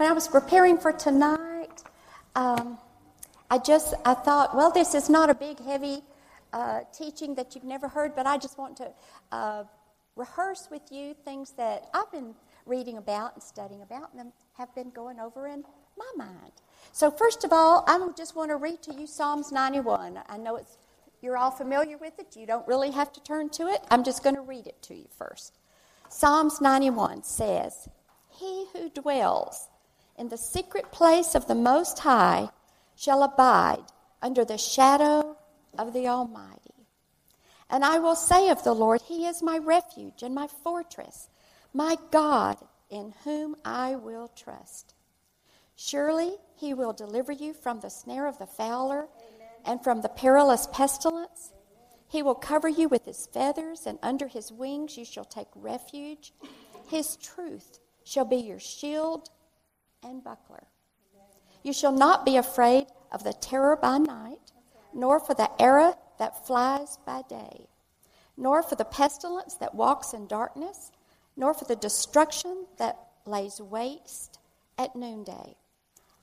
when I was preparing for tonight, um, I just I thought, well, this is not a big, heavy uh, teaching that you've never heard, but I just want to uh, rehearse with you things that I've been reading about and studying about and have been going over in my mind. So, first of all, I just want to read to you Psalms 91. I know it's you're all familiar with it. You don't really have to turn to it. I'm just going to read it to you first. Psalms 91 says, He who dwells in the secret place of the Most High shall abide under the shadow of the Almighty. And I will say of the Lord, He is my refuge and my fortress, my God in whom I will trust. Surely He will deliver you from the snare of the fowler and from the perilous pestilence. He will cover you with his feathers, and under his wings you shall take refuge. His truth shall be your shield and buckler. You shall not be afraid of the terror by night, nor for the arrow that flies by day, nor for the pestilence that walks in darkness, nor for the destruction that lays waste at noonday.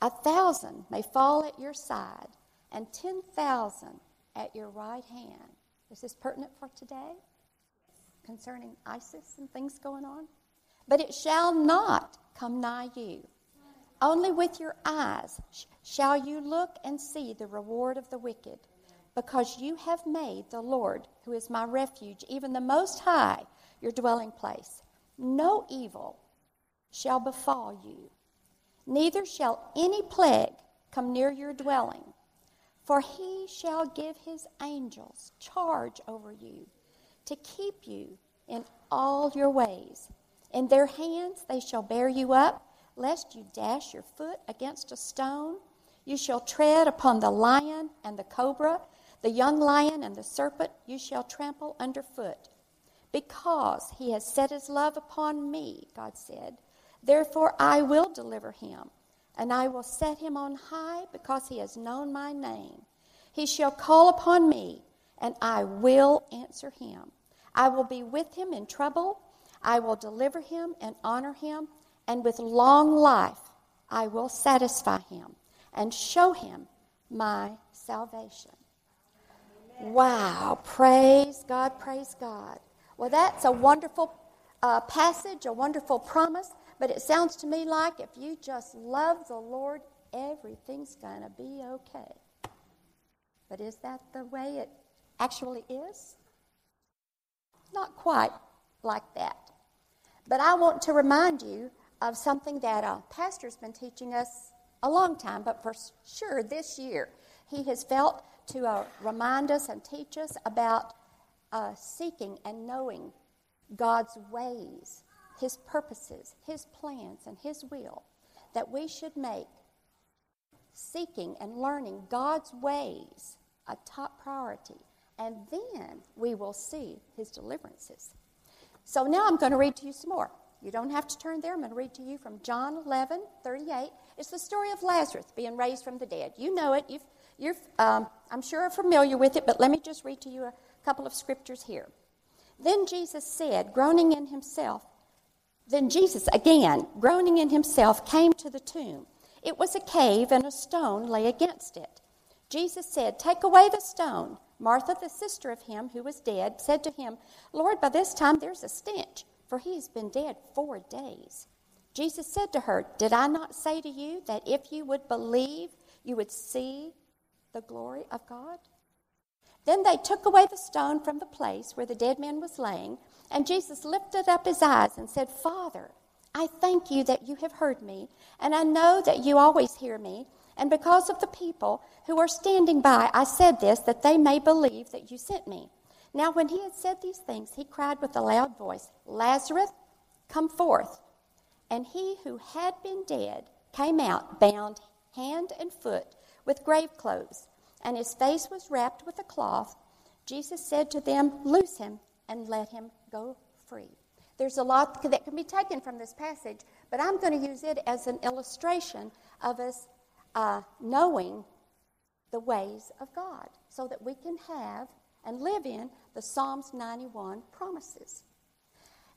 A thousand may fall at your side and 10,000 at your right hand. Is this pertinent for today? Concerning ISIS and things going on? But it shall not come nigh you. Only with your eyes shall you look and see the reward of the wicked, because you have made the Lord, who is my refuge, even the Most High, your dwelling place. No evil shall befall you, neither shall any plague come near your dwelling. For he shall give his angels charge over you to keep you in all your ways. In their hands they shall bear you up, lest you dash your foot against a stone. You shall tread upon the lion and the cobra, the young lion and the serpent you shall trample underfoot. Because he has set his love upon me, God said, therefore I will deliver him and I will set him on high because he has known my name. He shall call upon me, and I will answer him. I will be with him in trouble. I will deliver him and honor him, and with long life I will satisfy him and show him my salvation. Wow. Praise God, praise God. Well, that's a wonderful uh, passage, a wonderful promise. But it sounds to me like if you just love the Lord, everything's going to be okay. But is that the way it actually is? Not quite like that. But I want to remind you of something that a pastor's been teaching us a long time, but for sure this year he has felt to uh, remind us and teach us about uh, seeking and knowing God's ways his purposes, His plans, and His will, that we should make seeking and learning God's ways a top priority. And then we will see His deliverances. So now I'm going to read to you some more. You don't have to turn there. I'm going to read to you from John 11, 38. It's the story of Lazarus being raised from the dead. You know it. You've, you're, um, I'm sure are familiar with it, but let me just read to you a couple of scriptures here. Then Jesus said, groaning in himself, then Jesus, again, groaning in himself, came to the tomb. It was a cave, and a stone lay against it. Jesus said, Take away the stone. Martha, the sister of him who was dead, said to him, Lord, by this time there's a stench, for he has been dead four days. Jesus said to her, Did I not say to you that if you would believe, you would see the glory of God? Then they took away the stone from the place where the dead man was laying. And Jesus lifted up his eyes and said, Father, I thank you that you have heard me, and I know that you always hear me. And because of the people who are standing by, I said this, that they may believe that you sent me. Now, when he had said these things, he cried with a loud voice, Lazarus, come forth. And he who had been dead came out, bound hand and foot with grave clothes, and his face was wrapped with a cloth. Jesus said to them, Loose him and let him go free. There's a lot that can be taken from this passage, but I'm going to use it as an illustration of us uh, knowing the ways of God so that we can have and live in the Psalms 91 promises.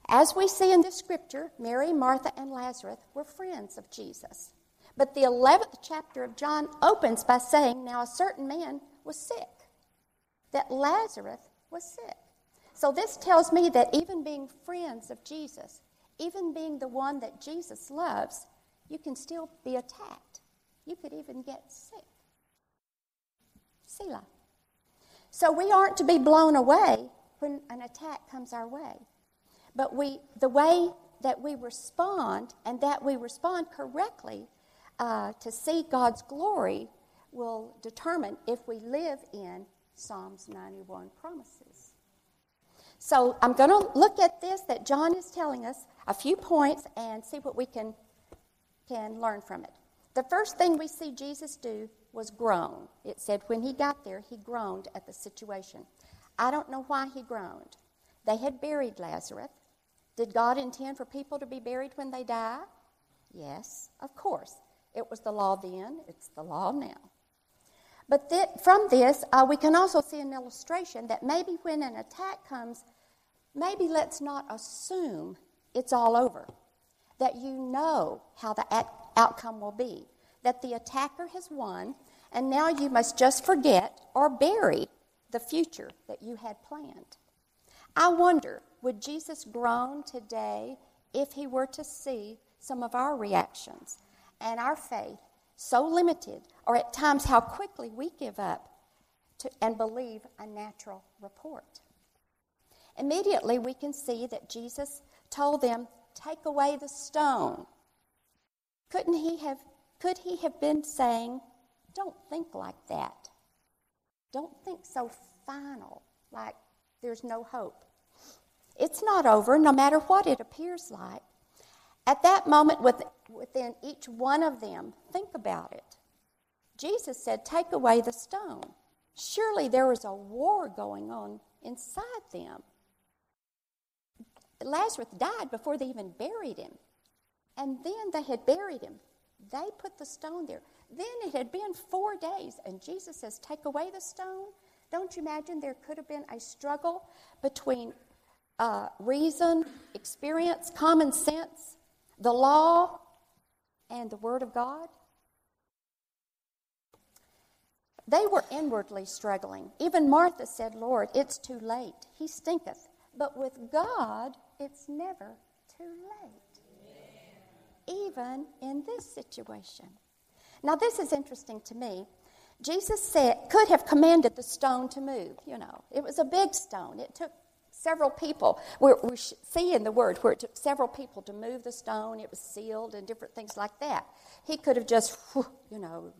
As we see in the scripture, Mary, Martha, and Lazarus were friends of Jesus. But the 11th chapter of John opens by saying, Now a certain man was sick, that Lazarus was sick. So this tells me that even being friends of Jesus, even being the one that Jesus loves, you can still be attacked. You could even get sick. Selah. So we aren't to be blown away when an attack comes our way. But we, the way that we respond and that we respond correctly uh, to see God's glory will determine if we live in Psalms 91 promises. So I'm going to look at this that John is telling us, a few points, and see what we can, can learn from it. The first thing we see Jesus do was groan. It said when he got there, he groaned at the situation. I don't know why he groaned. They had buried Lazarus. Did God intend for people to be buried when they die? Yes, of course. It was the law then, it's the law now. But th- from this, uh, we can also see an illustration that maybe when an attack comes, maybe let's not assume it's all over. That you know how the at- outcome will be. That the attacker has won, and now you must just forget or bury the future that you had planned. I wonder, would Jesus groan today if he were to see some of our reactions and our faith so limited, or at times how quickly we give up to, and believe a natural report? Immediately, we can see that Jesus told them, Take away the stone. Couldn't he have, could he have been saying, Don't think like that? Don't think so final, like there's no hope. It's not over, no matter what it appears like. At that moment, within each one of them, think about it. Jesus said, Take away the stone. Surely there was a war going on inside them. Lazarus died before they even buried him. And then they had buried him. They put the stone there. Then it had been four days, and Jesus says, Take away the stone. Don't you imagine there could have been a struggle between uh, reason, experience, common sense, the law, and the Word of God? They were inwardly struggling. Even Martha said, Lord, it's too late. He stinketh. But with God, it's never too late. Even in this situation. Now, this is interesting to me Jesus said, could have commanded the stone to move. You know, it was a big stone. It took several people. we we see in the word where it took several people to move the stone. It was sealed and different things like that. He could have just, you know,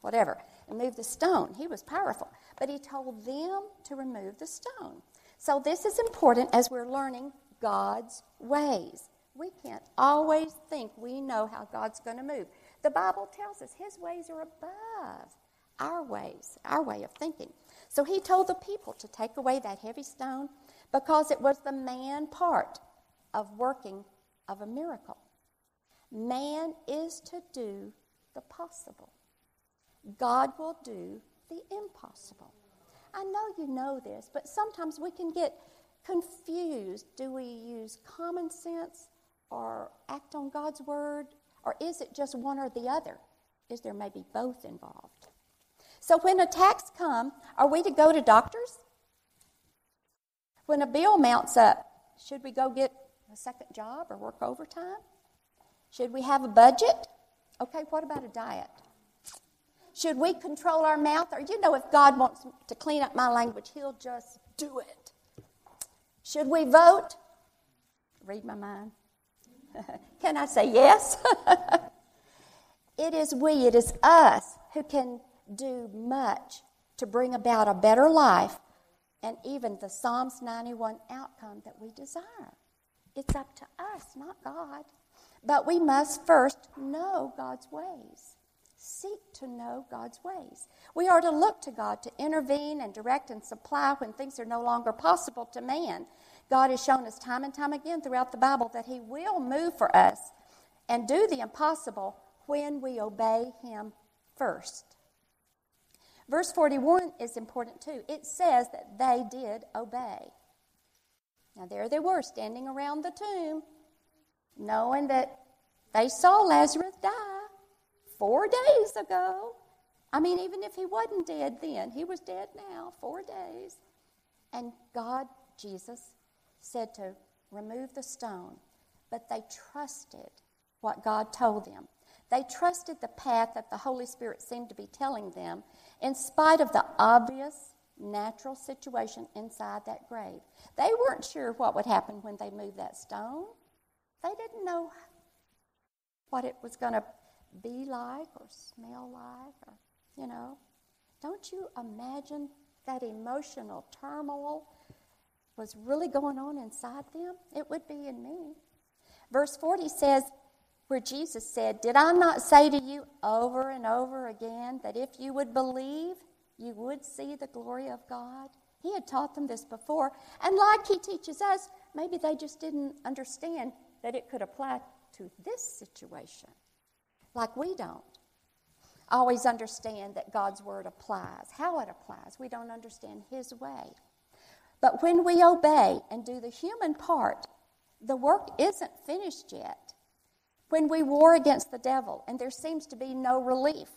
whatever, and moved the stone. He was powerful. But he told them to remove the stone. So this is important as we're learning God's ways. We can't always think we know how God's going to move. The Bible tells us his ways are above our ways, our way of thinking. So he told the people to take away that heavy stone because it was the man part of working of a miracle. Man is to do the possible. God will do the impossible. I know you know this, but sometimes we can get confused. Do we use common sense or act on God's word? Or is it just one or the other? Is there maybe both involved? So when attacks come, are we to go to doctors? When a bill mounts up, should we go get a second job or work overtime? Should we have a budget? Okay, what about a diet? Should we control our mouth? Or you know, if God wants to clean up my language, He'll just do it. Should we vote? Read my mind. can I say yes? it is we, it is us who can do much to bring about a better life and even the Psalms 91 outcome that we desire. It's up to us, not God. But we must first know God's ways. Seek to know God's ways. We are to look to God to intervene and direct and supply when things are no longer possible to man. God has shown us time and time again throughout the Bible that He will move for us and do the impossible when we obey Him first. Verse 41 is important too. It says that they did obey. Now, there they were standing around the tomb, knowing that they saw Lazarus die four days ago. I mean, even if he wasn't dead then, he was dead now, four days. And God, Jesus, said to remove the stone, but they trusted what God told them. They trusted the path that the Holy Spirit seemed to be telling them, in spite of the obvious natural situation inside that grave. They weren't sure what would happen when they moved that stone. They didn't know what it was going to be like or smell like or, you know. Don't you imagine that emotional turmoil was really going on inside them? It would be in me. Verse 40 says, where Jesus said, Did I not say to you over and over again that if you would believe, you would see the glory of God? He had taught them this before. And like he teaches us, maybe they just didn't understand that it could apply to this situation. Like we don't always understand that God's word applies, how it applies. We don't understand his way. But when we obey and do the human part, the work isn't finished yet. When we war against the devil and there seems to be no relief,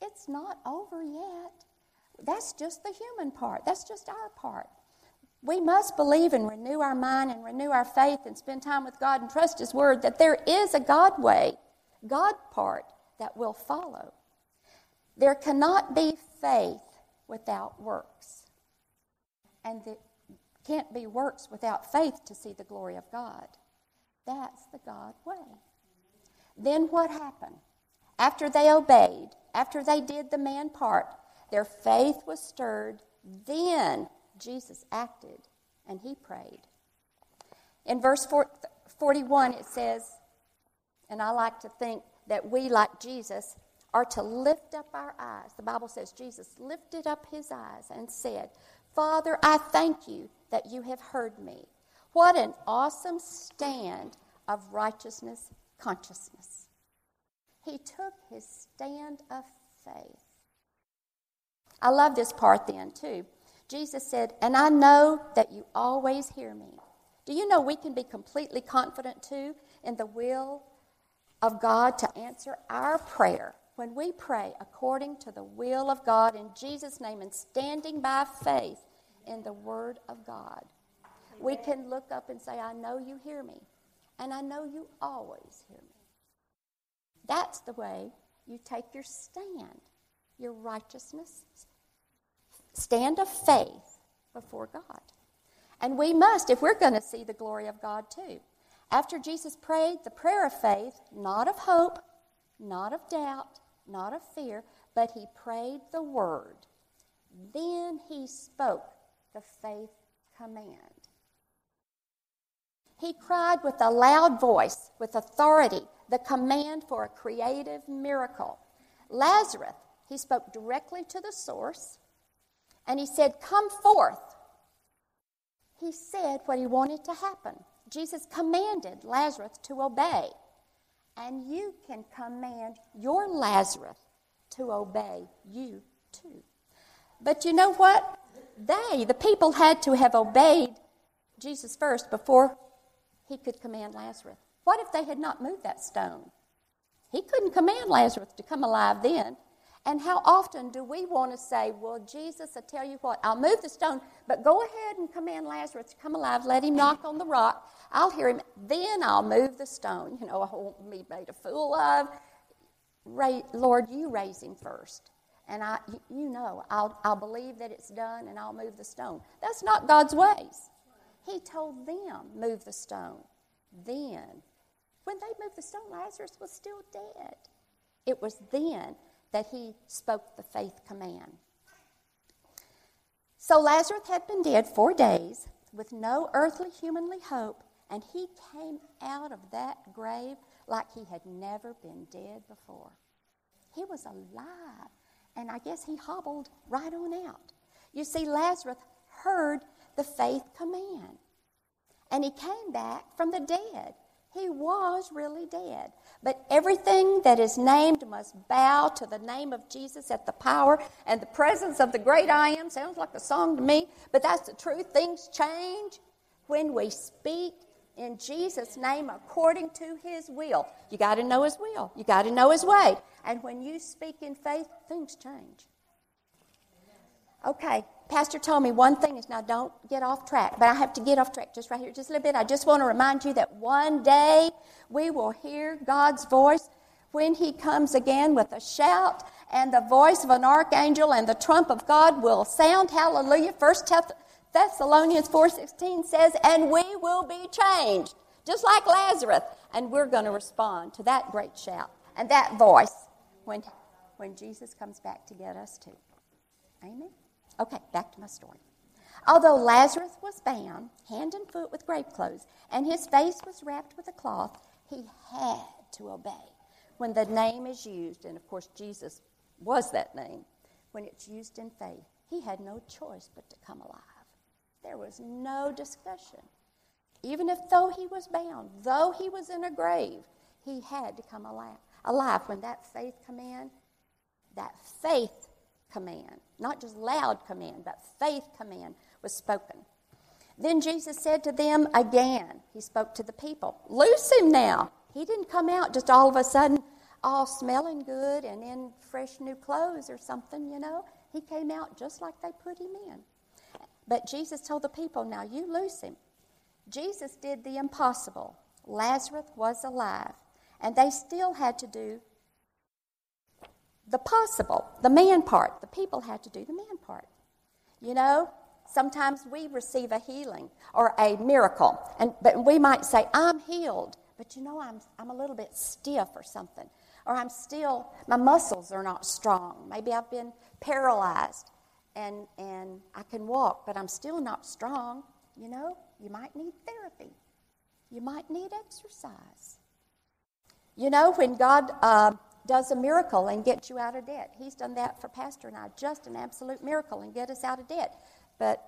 it's not over yet. That's just the human part, that's just our part. We must believe and renew our mind and renew our faith and spend time with God and trust His Word that there is a God way, God part that will follow. There cannot be faith without works. And there can't be works without faith to see the glory of God. That's the God way. Then what happened? After they obeyed, after they did the man part, their faith was stirred. Then Jesus acted and he prayed. In verse 41, it says, and I like to think that we, like Jesus, are to lift up our eyes. The Bible says Jesus lifted up his eyes and said, Father, I thank you that you have heard me. What an awesome stand of righteousness consciousness. He took his stand of faith. I love this part then, too. Jesus said, And I know that you always hear me. Do you know we can be completely confident, too, in the will of God to answer our prayer when we pray according to the will of God in Jesus' name and standing by faith in the Word of God? We can look up and say, I know you hear me. And I know you always hear me. That's the way you take your stand, your righteousness, stand of faith before God. And we must, if we're going to see the glory of God too. After Jesus prayed the prayer of faith, not of hope, not of doubt, not of fear, but he prayed the word. Then he spoke the faith command. He cried with a loud voice, with authority, the command for a creative miracle. Lazarus, he spoke directly to the source, and he said, Come forth. He said what he wanted to happen. Jesus commanded Lazarus to obey. And you can command your Lazarus to obey you too. But you know what? They, the people, had to have obeyed Jesus first before he could command Lazarus. What if they had not moved that stone? He couldn't command Lazarus to come alive then. And how often do we want to say, Well, Jesus, I tell you what, I'll move the stone, but go ahead and command Lazarus to come alive. Let him knock on the rock. I'll hear him. Then I'll move the stone. You know, I won't be made a fool of. Lord, you raise him first. And I, you know, I'll, I'll believe that it's done and I'll move the stone. That's not God's ways. He told them, move the stone. Then, when they moved the stone, Lazarus was still dead. It was then that he spoke the faith command. So Lazarus had been dead four days with no earthly humanly hope, and he came out of that grave like he had never been dead before. He was alive, and I guess he hobbled right on out. You see, Lazarus heard the faith command. And he came back from the dead. He was really dead. But everything that is named must bow to the name of Jesus at the power and the presence of the great I am. Sounds like a song to me, but that's the truth. Things change. when we speak in Jesus' name according to his will. You got to know his will, you got to know his way. And when you speak in faith, things change. Okay, Pastor told me one thing is now don't get off track, but I have to get off track just right here, just a little bit. I just want to remind you that one day we will hear God's voice when He comes again with a shout and the voice of an archangel and the trump of God will sound. Hallelujah. First Thessalonians 4:16 says, "And we will be changed, just like Lazarus." And we're going to respond to that great shout and that voice when when Jesus comes back to get us too. Amen. Okay, back to my story. Although Lazarus was bound, hand and foot with grave clothes, and his face was wrapped with a cloth, he had to obey. When the name is used, and of course Jesus was that name, when it's used in faith, he had no choice but to come alive. There was no discussion. Even if though he was bound, though he was in a grave, he had to come alive. Alive when that faith command, that faith command, not just loud command, but faith command was spoken. Then Jesus said to them again, he spoke to the people, Loose him now. He didn't come out just all of a sudden, all smelling good and in fresh new clothes or something, you know. He came out just like they put him in. But Jesus told the people, Now you loose him. Jesus did the impossible. Lazarus was alive, and they still had to do the possible, the man part. The people had to do the man part. You know, sometimes we receive a healing or a miracle, and but we might say, "I'm healed," but you know, I'm I'm a little bit stiff or something, or I'm still my muscles are not strong. Maybe I've been paralyzed, and and I can walk, but I'm still not strong. You know, you might need therapy. You might need exercise. You know, when God uh, does a miracle and gets you out of debt. He's done that for Pastor and I, just an absolute miracle and get us out of debt. But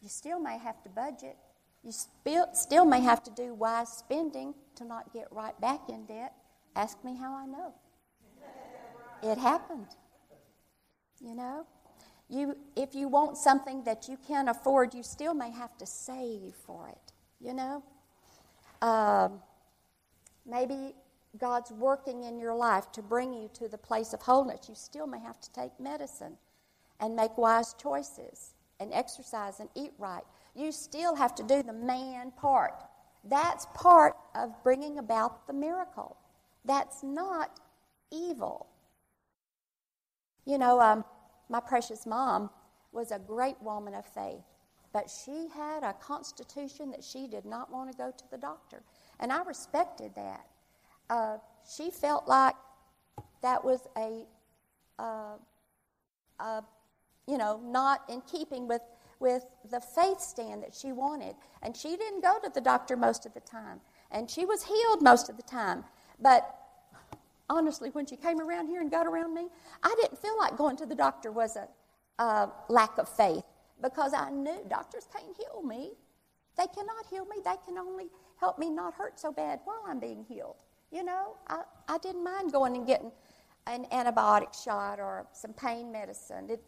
you still may have to budget. You still may have to do wise spending to not get right back in debt. Ask me how I know. It happened. You know? You, if you want something that you can't afford, you still may have to save for it. You know? Um, maybe God's working in your life to bring you to the place of wholeness, you still may have to take medicine and make wise choices and exercise and eat right. You still have to do the man part. That's part of bringing about the miracle. That's not evil. You know, um, my precious mom was a great woman of faith, but she had a constitution that she did not want to go to the doctor. And I respected that uh, she felt like that was a, uh, you know, not in keeping with, with the faith stand that she wanted. And she didn't go to the doctor most of the time. And she was healed most of the time. But honestly, when she came around here and got around me, I didn't feel like going to the doctor was a, lack of faith because I knew doctors can't heal me. They cannot heal me. They can only help me not hurt so bad while I'm being healed. You know, I, I didn't mind going and getting an antibiotic shot or some pain medicine. It,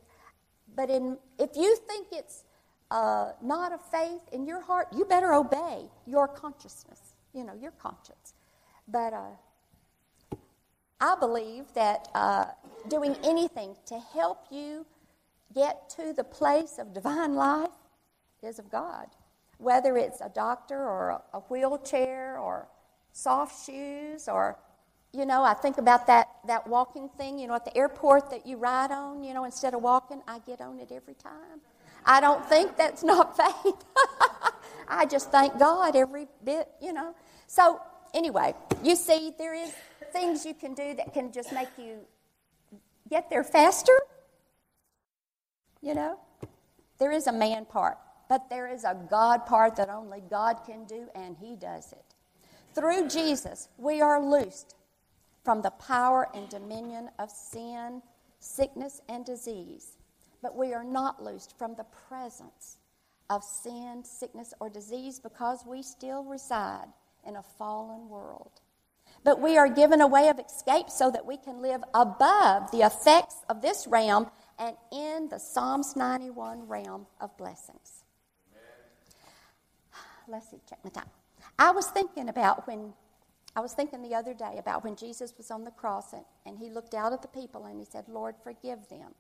but in, if you think it's uh, not a faith in your heart, you better obey your consciousness, you know, your conscience. But uh, I believe that uh, doing anything to help you get to the place of divine life is of God. Whether it's a doctor or a, wheelchair or soft shoes or you know i think about that, that walking thing you know at the airport that you ride on you know instead of walking i get on it every time. I don't think that's not faith. I just thank god every bit you know. So anyway you see there is things you can do that can just make you get there faster you know there is a man part but there is a god part that only god can do and he does it through Jesus, we are loosed from the power and dominion of sin, sickness, and disease. But we are not loosed from the presence of sin, sickness, or disease because we still reside in a fallen world. But we are given a way of escape so that we can live above the effects of this realm and in the Psalms 91 realm of blessings. let's see, check my time. I was thinking about when, I was thinking the other day about when Jesus was on the cross and, and he looked out at the people and he said, Lord, forgive them,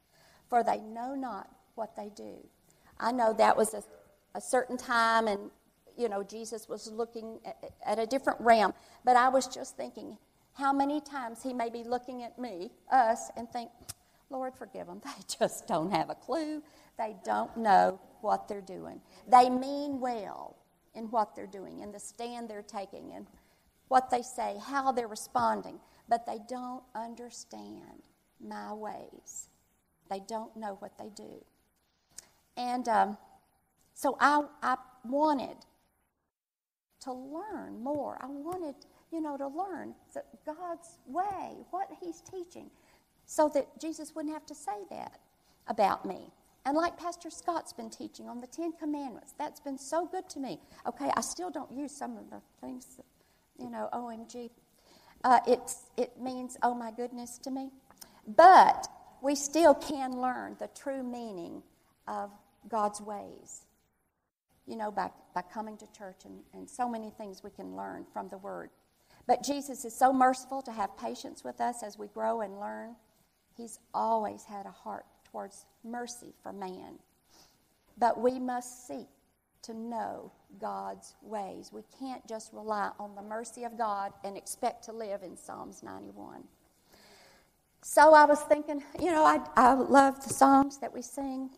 for they know not what they do. I know that was a, a certain time and, you know, Jesus was looking at, at a different realm, but I was just thinking how many times he may be looking at me, us, and think, Lord, forgive them. They just don't have a clue. They don't know what they're doing. They mean well in what they're doing, in the stand they're taking, and what they say, how they're responding, but they don't understand my ways. They don't know what they do. And um, so I, I wanted to learn more. I wanted, you know, to learn God's way, what He's teaching, so that Jesus wouldn't have to say that about me. And like Pastor Scott's been teaching on the Ten Commandments, that's been so good to me. Okay, I still don't use some of the things, that, you know, OMG. Uh, it's, it means, oh my goodness, to me. But we still can learn the true meaning of God's ways, you know, by, by coming to church and, and so many things we can learn from the Word. But Jesus is so merciful to have patience with us as we grow and learn. He's always had a heart towards mercy for man. But we must seek to know God's ways. We can't just rely on the mercy of God and expect to live in Psalms 91. So I was thinking, you know, I, I love the songs that we sing.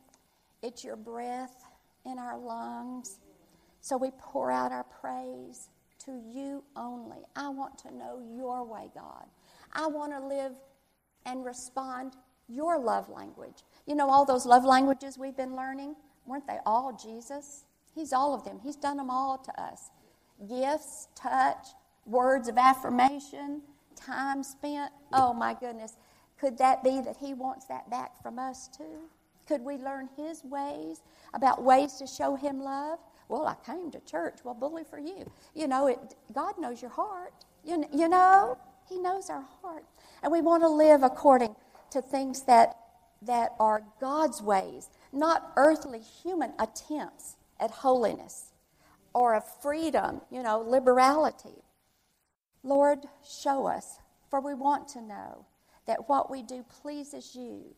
It's your breath in our lungs. So we pour out our praise to you only. I want to know your way, God. I want to live and respond your love language. You know, all those love languages we've been learning, weren't they all Jesus? He's all of them. He's done them all to us gifts, touch, words of affirmation, time spent. Oh, my goodness. Could that be that He wants that back from us too? Could we learn His ways about ways to show Him love? Well, I came to church. Well, bully for you. You know, it, God knows your heart. You, you know, He knows our heart. And we want to live according to things that, that are God's ways, not earthly human attempts at holiness or of freedom, you know, liberality. Lord, show us, for we want to know that what we do pleases you,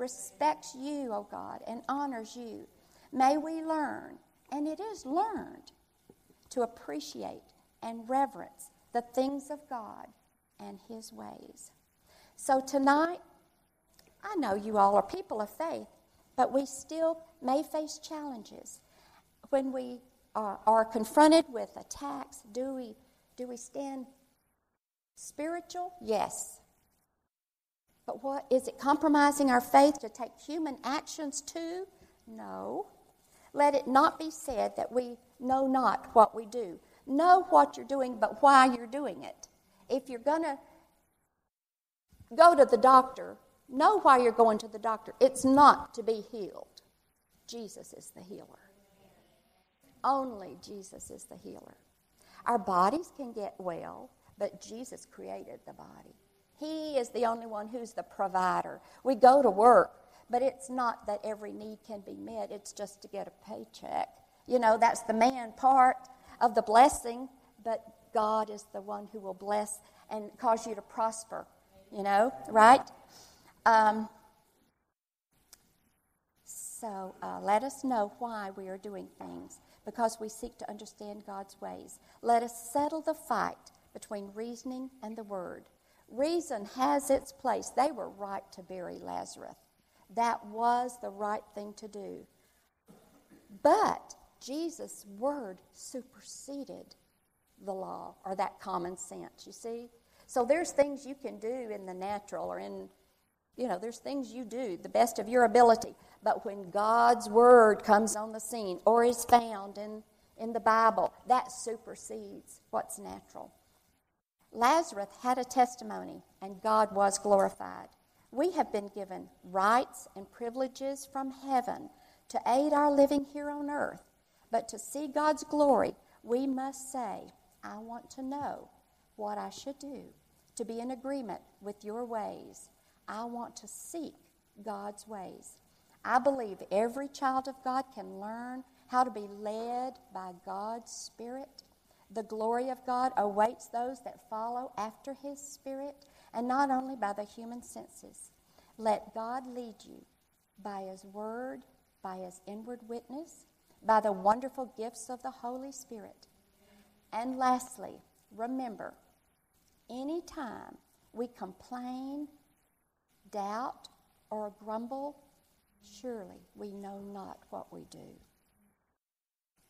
respects you, O oh God, and honors you. May we learn, and it is learned, to appreciate and reverence the things of God and His ways. So tonight, I know you all are people of faith, but we still may face challenges. When we are, are confronted with attacks, do we, do we stand spiritual? Yes. But what is it compromising our faith to take human actions too? No. Let it not be said that we know not what we do. Know what you're doing, but why you're doing it. If you're going to go to the doctor Know why you're going to the doctor. It's not to be healed. Jesus is the healer. Only Jesus is the healer. Our bodies can get well, but Jesus created the body. He is the only one who's the provider. We go to work, but it's not that every need can be met, it's just to get a paycheck. You know, that's the man part of the blessing, but God is the one who will bless and cause you to prosper, you know, right? Um, so uh, let us know why we are doing things, because we seek to understand God's ways. Let us settle the fight between reasoning and the Word. Reason has its place. They were right to bury Lazarus. That was the right thing to do. But Jesus' word superseded the law or that common sense, you see? So there's things you can do in the natural or in you know, there's things you do the best of your ability. But when God's word comes on the scene or is found in, in the Bible, that supersedes what's natural. Lazarus had a testimony, and God was glorified. We have been given rights and privileges from heaven to aid our living here on earth. But to see God's glory, we must say, I want to know what I should do to be in agreement with your ways. I want to seek God's ways. I believe every child of God can learn how to be led by God's Spirit. The glory of God awaits those that follow after His Spirit, and not only by the human senses. Let God lead you by His Word, by His inward witness, by the wonderful gifts of the Holy Spirit. And lastly, remember, anytime we complain, doubt, or grumble, surely we know not what we do.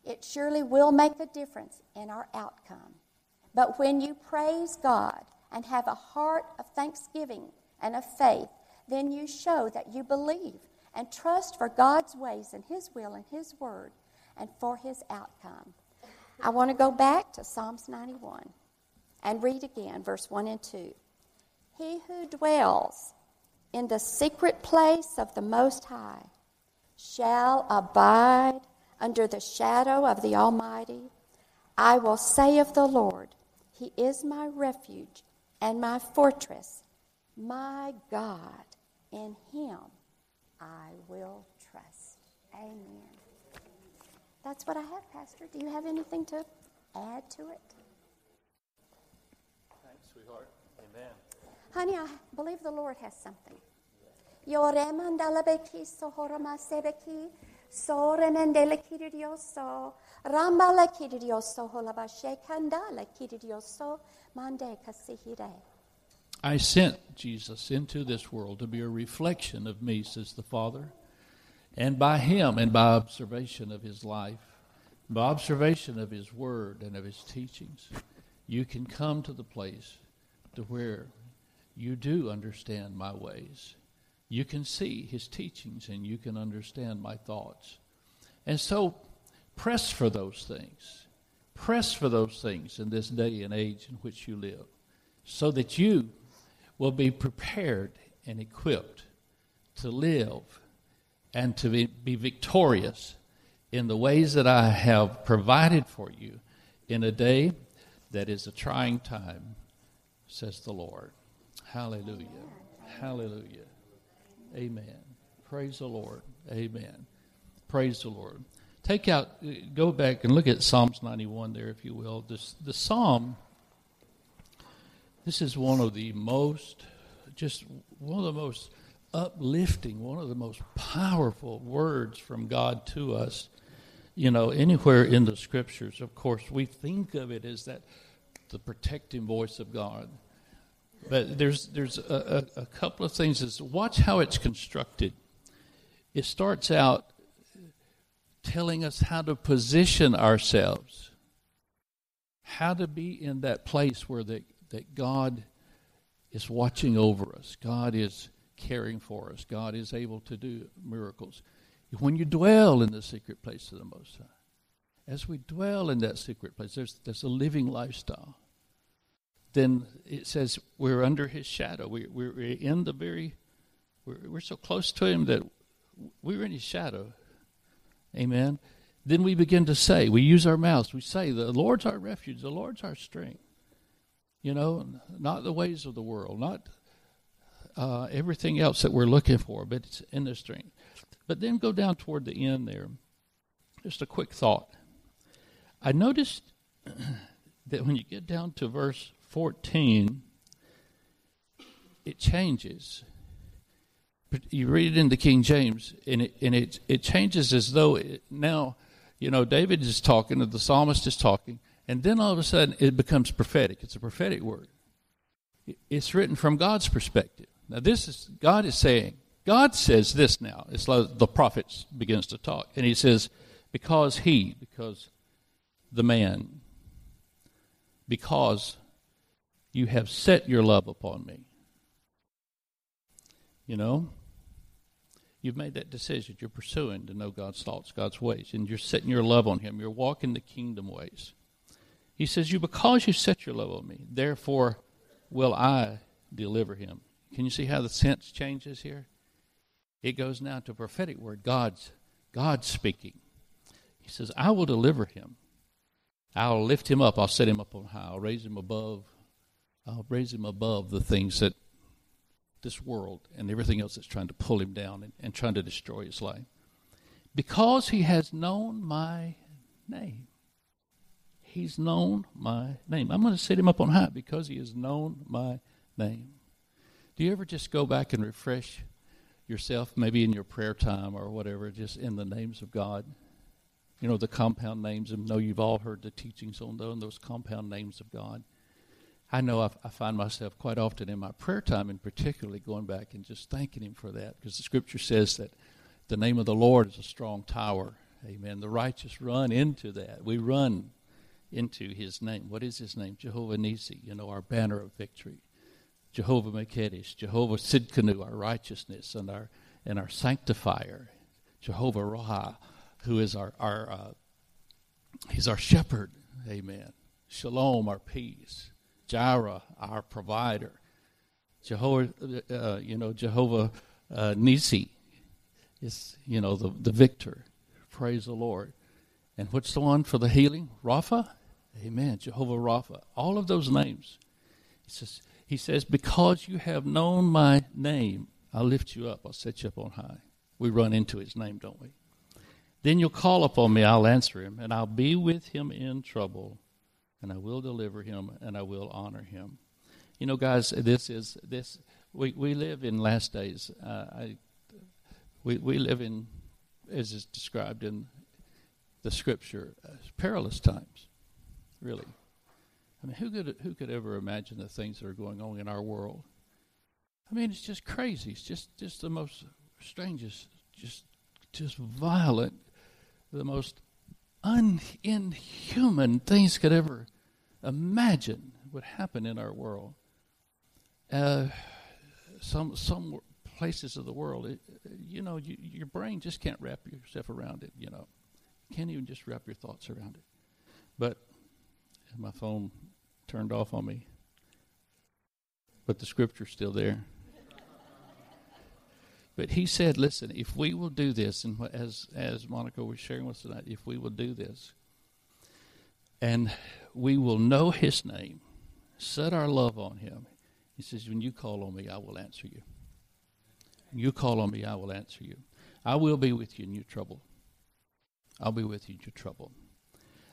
It surely will make a difference in our outcome. But when you praise God and have a heart of thanksgiving and of faith, then you show that you believe and trust for God's ways and His will and His word and for His outcome. I want to go back to Psalms 91 and read again verse 1 and 2. He who dwells in the secret place of the Most High shall abide under the shadow of the Almighty. I will say of the Lord, He is my refuge and my fortress, my God. In Him I will trust. Amen. That's what I have, Pastor. Do you have anything to add to it? Thanks, sweetheart. Amen. Honey, I believe the Lord has something. I sent Jesus into this world to be a reflection of me, says the Father. And by him and by observation of his life, by observation of his word and of his teachings, you can come to the place to where you do understand my ways you can see his teachings and you can understand my thoughts. And so press for those things. Press for those things in this day and age in which you live so that you will be prepared and equipped to live and to be, be victorious in the ways that I have provided for you in a day that is a trying time, says the Lord. Hallelujah. Hallelujah. Amen. Praise the Lord. Amen. Praise the Lord. Take out, go back and look at Psalms 91 there, if you will. This, the Psalm, this is one of the most, just one of the most uplifting, one of the most powerful words from God to us. You know, anywhere in the scriptures, of course, we think of it as that the protecting voice of God. But there's there's a, a, a couple of things. Is watch how it's constructed. It starts out telling us how to position ourselves, how to be in that place where that that God is watching over us. God is caring for us. God is able to do miracles. When you dwell in the secret place of the Most High, as we dwell in that secret place, there's, there's a living lifestyle then it says we're under his shadow. We, we're, in the very, we're, we're so close to him that we're in his shadow. Amen. Then we begin to say, we use our mouths, we say, the Lord's our refuge, the Lord's our strength. You know, not the ways of the world, not uh, everything else that we're looking for, but it's in the strength. But then go down toward the end there. Just a quick thought. I noticed that when you get down to verse 14, it changes. You read it in the King James, and it, and it, it changes as though it, now, you know, David is talking, or the psalmist is talking, and then all of a sudden it becomes prophetic. It's a prophetic word. It's written from God's perspective. Now, this is, God is saying, God says this now. It's like the prophet begins to talk, and he says, because he, because the man, because you have set your love upon me. You know? You've made that decision. You're pursuing to know God's thoughts, God's ways, and you're setting your love on Him. You're walking the kingdom ways. He says, You because you set your love on me, therefore will I deliver him. Can you see how the sense changes here? It goes now to a prophetic word. God's God speaking. He says, I will deliver him. I'll lift him up. I'll set him up on high. I'll raise him above I'll raise him above the things that this world and everything else that's trying to pull him down and, and trying to destroy his life. because he has known my name. He's known my name. I'm going to set him up on high because he has known my name. Do you ever just go back and refresh yourself, maybe in your prayer time or whatever, just in the names of God? You know, the compound names. I know you've all heard the teachings on those compound names of God. I know I, I find myself quite often in my prayer time, and particularly going back and just thanking Him for that, because the Scripture says that the name of the Lord is a strong tower. Amen. The righteous run into that. We run into His name. What is His name? Jehovah Nisi. You know, our banner of victory. Jehovah Makedesh, Jehovah Sidkenu, our righteousness and our and our sanctifier. Jehovah Roha, who is our our uh, He's our shepherd. Amen. Shalom, our peace. Jireh, our provider. Jehovah, uh, you know, Jehovah uh, Nisi is, you know, the, the victor. Praise the Lord. And what's the one for the healing? Rapha? Amen. Jehovah Rapha. All of those names. He says, he says, because you have known my name, I'll lift you up. I'll set you up on high. We run into his name, don't we? Then you'll call upon me, I'll answer him, and I'll be with him in trouble and I will deliver him and I will honor him. You know, guys, this is this. We we live in last days. Uh, I we we live in, as is described in the scripture, uh, perilous times. Really, I mean, who could who could ever imagine the things that are going on in our world? I mean, it's just crazy. It's just just the most strangest, just just violent, the most unhuman things could ever imagine would happen in our world. Uh, some some places of the world, it, you know, you, your brain just can't wrap yourself around it. You know, can't even just wrap your thoughts around it. But my phone turned off on me, but the scripture's still there. But he said, listen, if we will do this, and as, as Monica was sharing with us tonight, if we will do this, and we will know his name, set our love on him, he says, when you call on me, I will answer you. When you call on me, I will answer you. I will be with you in your trouble. I'll be with you in your trouble.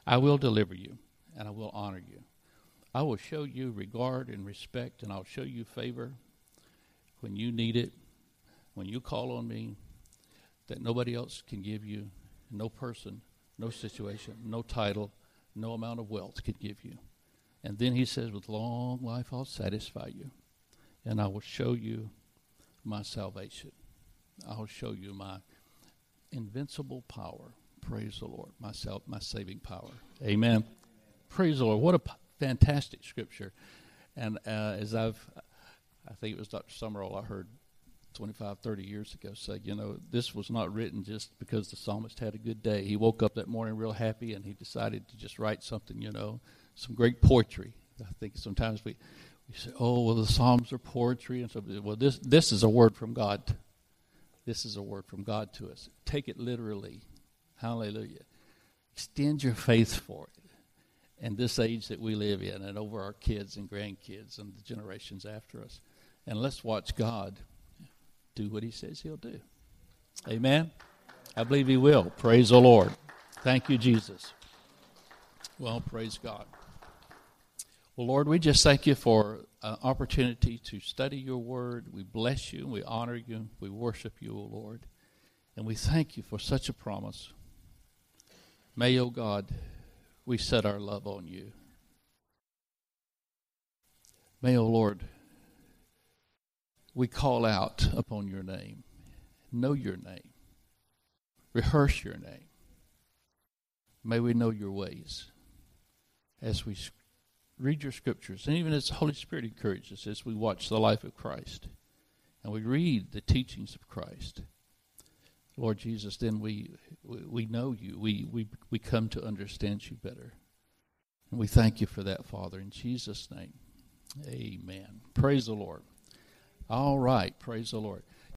I will deliver you, and I will honor you. I will show you regard and respect, and I'll show you favor when you need it when you call on me that nobody else can give you, no person, no situation, no title, no amount of wealth can give you. And then he says, With long life I'll satisfy you, and I will show you my salvation. I'll show you my invincible power. Praise the Lord, my, sal- my saving power. Amen. Praise the Lord. What a p- fantastic scripture. And uh, as I've, I think it was Dr. Sumrall I heard 25, 30 years ago say, you know, this was not written just because the psalmist had a good day. He woke up that morning real happy and he decided to just write something, you know, some great poetry. I think sometimes we, we say, oh, well, the Psalms are poetry. And so, well, this, this is a word from God. This is a word from God to us. Take it literally. Hallelujah. Extend your faith for it. And this age that we live in, and over our kids and grandkids and the generations after us. And let's watch God do what he says he'll do. Amen. I believe he will. Praise the Lord. Thank you, Jesus. Well, praise God. Well, Lord, we just thank you for an opportunity to study your word. We bless you, we honor you, we worship you, O Lord. And we thank you for such a promise. May, O God, we set our love on you. May, O Lord, we call out upon your name. Know your name. Rehearse your name. May we know your ways as we read your scriptures, and even as the Holy Spirit encourages us as we watch the life of Christ and we read the teachings of Christ. Lord Jesus, then we we know you. We we we come to understand you better. And we thank you for that, Father, in Jesus' name. Amen. Praise the Lord. All right. Praise the Lord.